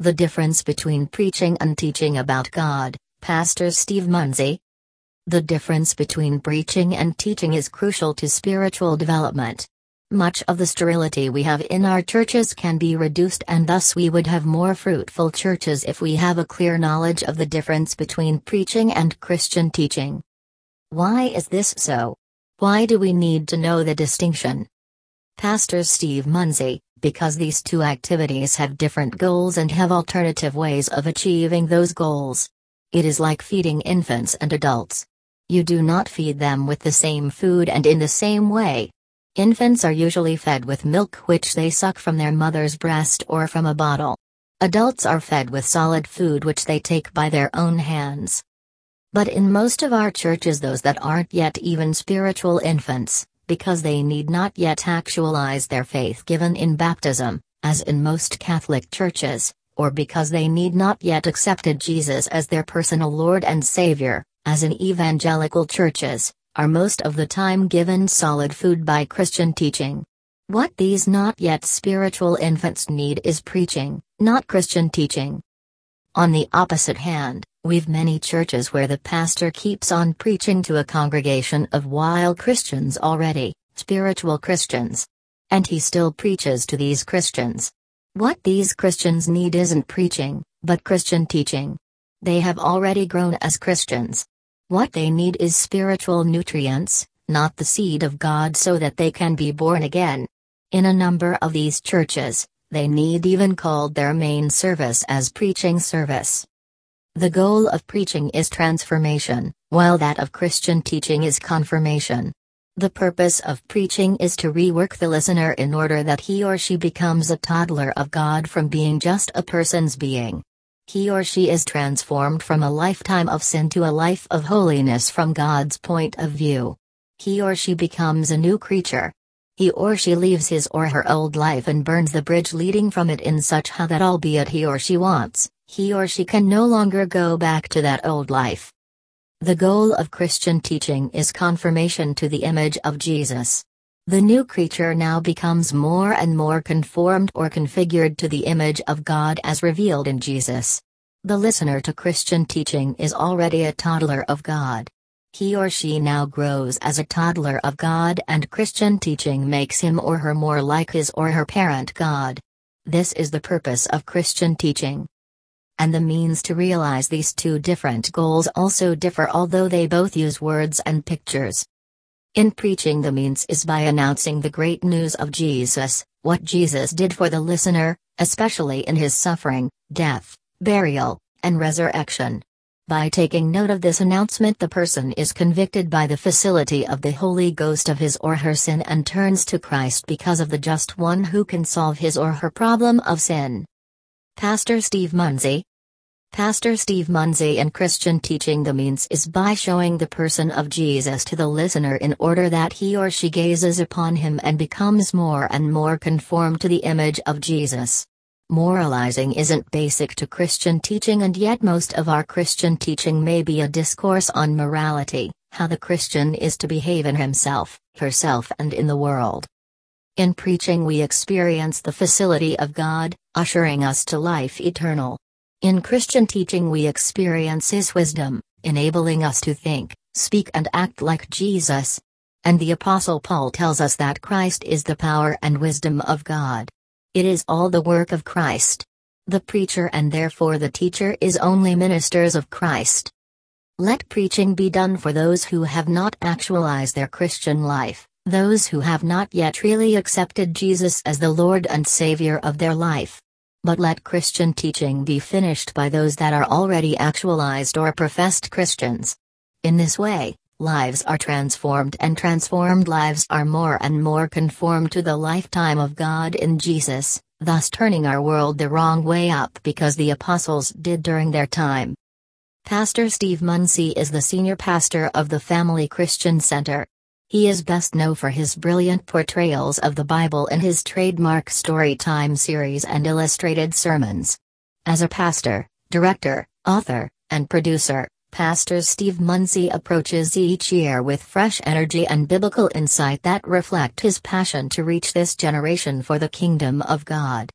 The difference between preaching and teaching about God, Pastor Steve Munsey. The difference between preaching and teaching is crucial to spiritual development. Much of the sterility we have in our churches can be reduced, and thus we would have more fruitful churches if we have a clear knowledge of the difference between preaching and Christian teaching. Why is this so? Why do we need to know the distinction? Pastor Steve Munsey, because these two activities have different goals and have alternative ways of achieving those goals. It is like feeding infants and adults. You do not feed them with the same food and in the same way. Infants are usually fed with milk which they suck from their mother's breast or from a bottle. Adults are fed with solid food which they take by their own hands. But in most of our churches, those that aren't yet even spiritual infants, because they need not yet actualize their faith given in baptism, as in most Catholic churches, or because they need not yet accepted Jesus as their personal Lord and Savior, as in evangelical churches, are most of the time given solid food by Christian teaching. What these not yet spiritual infants need is preaching, not Christian teaching. On the opposite hand, we've many churches where the pastor keeps on preaching to a congregation of wild Christians already, spiritual Christians. And he still preaches to these Christians. What these Christians need isn't preaching, but Christian teaching. They have already grown as Christians. What they need is spiritual nutrients, not the seed of God so that they can be born again. In a number of these churches, they need even called their main service as preaching service. The goal of preaching is transformation, while that of Christian teaching is confirmation. The purpose of preaching is to rework the listener in order that he or she becomes a toddler of God from being just a person's being. He or she is transformed from a lifetime of sin to a life of holiness from God's point of view. He or she becomes a new creature, he or she leaves his or her old life and burns the bridge leading from it in such how that albeit he or she wants, he or she can no longer go back to that old life. The goal of Christian teaching is confirmation to the image of Jesus. The new creature now becomes more and more conformed or configured to the image of God as revealed in Jesus. The listener to Christian teaching is already a toddler of God. He or she now grows as a toddler of God, and Christian teaching makes him or her more like his or her parent God. This is the purpose of Christian teaching. And the means to realize these two different goals also differ, although they both use words and pictures. In preaching, the means is by announcing the great news of Jesus, what Jesus did for the listener, especially in his suffering, death, burial, and resurrection. By taking note of this announcement, the person is convicted by the facility of the Holy Ghost of his or her sin and turns to Christ because of the just one who can solve his or her problem of sin. Pastor Steve Munsey Pastor Steve Munsey and Christian teaching the means is by showing the person of Jesus to the listener in order that he or she gazes upon him and becomes more and more conformed to the image of Jesus. Moralizing isn't basic to Christian teaching, and yet most of our Christian teaching may be a discourse on morality, how the Christian is to behave in himself, herself, and in the world. In preaching, we experience the facility of God, ushering us to life eternal. In Christian teaching, we experience His wisdom, enabling us to think, speak, and act like Jesus. And the Apostle Paul tells us that Christ is the power and wisdom of God. It is all the work of Christ. The preacher and therefore the teacher is only ministers of Christ. Let preaching be done for those who have not actualized their Christian life, those who have not yet really accepted Jesus as the Lord and Savior of their life. But let Christian teaching be finished by those that are already actualized or professed Christians. In this way, lives are transformed and transformed lives are more and more conformed to the lifetime of God in Jesus, thus turning our world the wrong way up because the apostles did during their time. Pastor Steve Munsey is the senior pastor of the Family Christian Center. He is best known for his brilliant portrayals of the Bible in his trademark Storytime series and illustrated sermons. As a pastor, director, author, and producer, Pastor Steve Munsey approaches each year with fresh energy and biblical insight that reflect his passion to reach this generation for the kingdom of God.